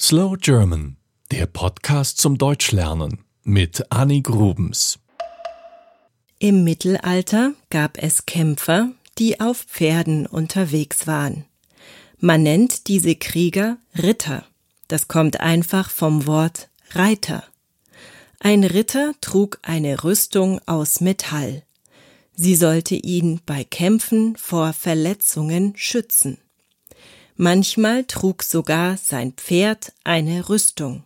Slow German, der Podcast zum Deutschlernen mit Annie Grubens. Im Mittelalter gab es Kämpfer, die auf Pferden unterwegs waren. Man nennt diese Krieger Ritter. Das kommt einfach vom Wort Reiter. Ein Ritter trug eine Rüstung aus Metall. Sie sollte ihn bei Kämpfen vor Verletzungen schützen. Manchmal trug sogar sein Pferd eine Rüstung.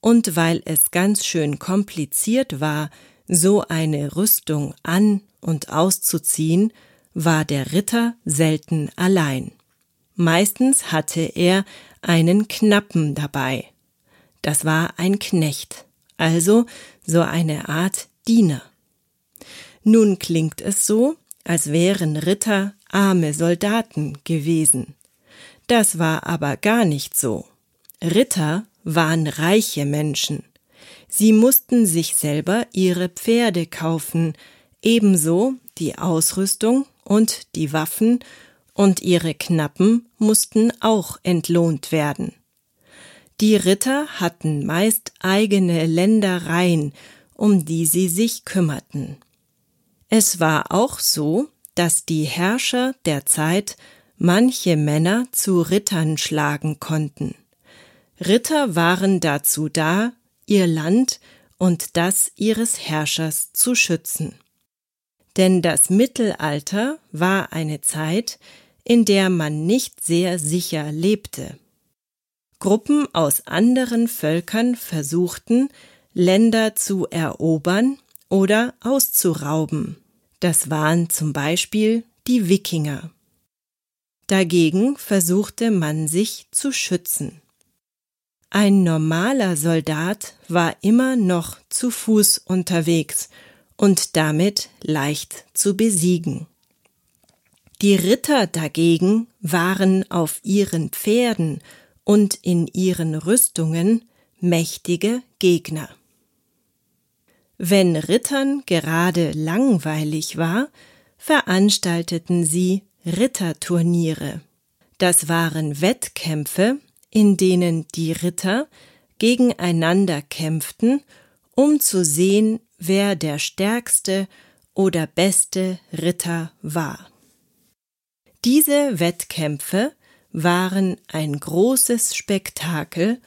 Und weil es ganz schön kompliziert war, so eine Rüstung an und auszuziehen, war der Ritter selten allein. Meistens hatte er einen Knappen dabei. Das war ein Knecht, also so eine Art Diener. Nun klingt es so, als wären Ritter arme Soldaten gewesen. Das war aber gar nicht so. Ritter waren reiche Menschen. Sie mussten sich selber ihre Pferde kaufen, ebenso die Ausrüstung und die Waffen, und ihre Knappen mussten auch entlohnt werden. Die Ritter hatten meist eigene Ländereien, um die sie sich kümmerten. Es war auch so, dass die Herrscher der Zeit manche Männer zu Rittern schlagen konnten. Ritter waren dazu da, ihr Land und das ihres Herrschers zu schützen. Denn das Mittelalter war eine Zeit, in der man nicht sehr sicher lebte. Gruppen aus anderen Völkern versuchten, Länder zu erobern oder auszurauben. Das waren zum Beispiel die Wikinger. Dagegen versuchte man sich zu schützen. Ein normaler Soldat war immer noch zu Fuß unterwegs und damit leicht zu besiegen. Die Ritter dagegen waren auf ihren Pferden und in ihren Rüstungen mächtige Gegner. Wenn Rittern gerade langweilig war, veranstalteten sie Ritterturniere. Das waren Wettkämpfe, in denen die Ritter gegeneinander kämpften, um zu sehen, wer der stärkste oder beste Ritter war. Diese Wettkämpfe waren ein großes Spektakel,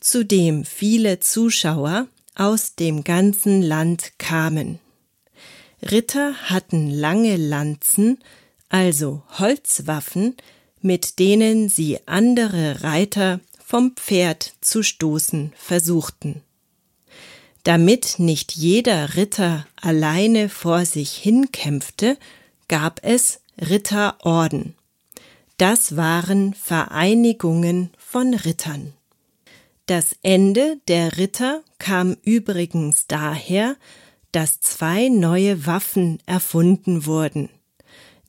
zu dem viele Zuschauer aus dem ganzen Land kamen. Ritter hatten lange Lanzen, also Holzwaffen, mit denen sie andere Reiter vom Pferd zu stoßen versuchten. Damit nicht jeder Ritter alleine vor sich hinkämpfte, gab es Ritterorden. Das waren Vereinigungen von Rittern. Das Ende der Ritter kam übrigens daher, dass zwei neue Waffen erfunden wurden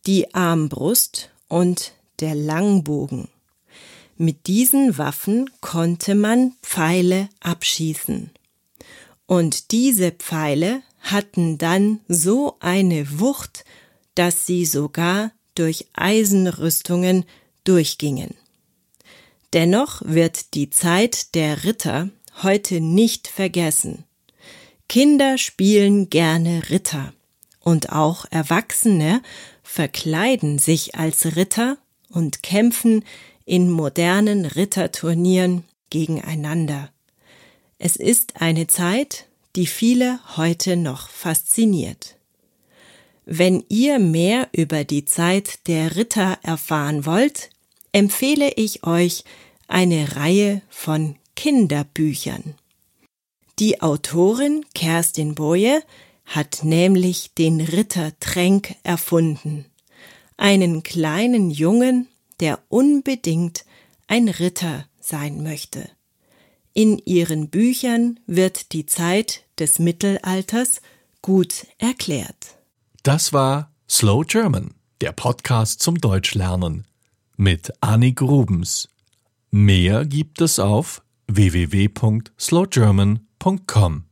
die Armbrust und der Langbogen. Mit diesen Waffen konnte man Pfeile abschießen. Und diese Pfeile hatten dann so eine Wucht, dass sie sogar durch Eisenrüstungen durchgingen. Dennoch wird die Zeit der Ritter heute nicht vergessen. Kinder spielen gerne Ritter und auch Erwachsene verkleiden sich als Ritter und kämpfen in modernen Ritterturnieren gegeneinander. Es ist eine Zeit, die viele heute noch fasziniert. Wenn ihr mehr über die Zeit der Ritter erfahren wollt, empfehle ich euch eine Reihe von Kinderbüchern. Die Autorin Kerstin Boje hat nämlich den Ritter Tränk erfunden, einen kleinen Jungen, der unbedingt ein Ritter sein möchte. In ihren Büchern wird die Zeit des Mittelalters gut erklärt. Das war Slow German, der Podcast zum Deutschlernen mit Annie Grubens. Mehr gibt es auf www.slowgerman.com.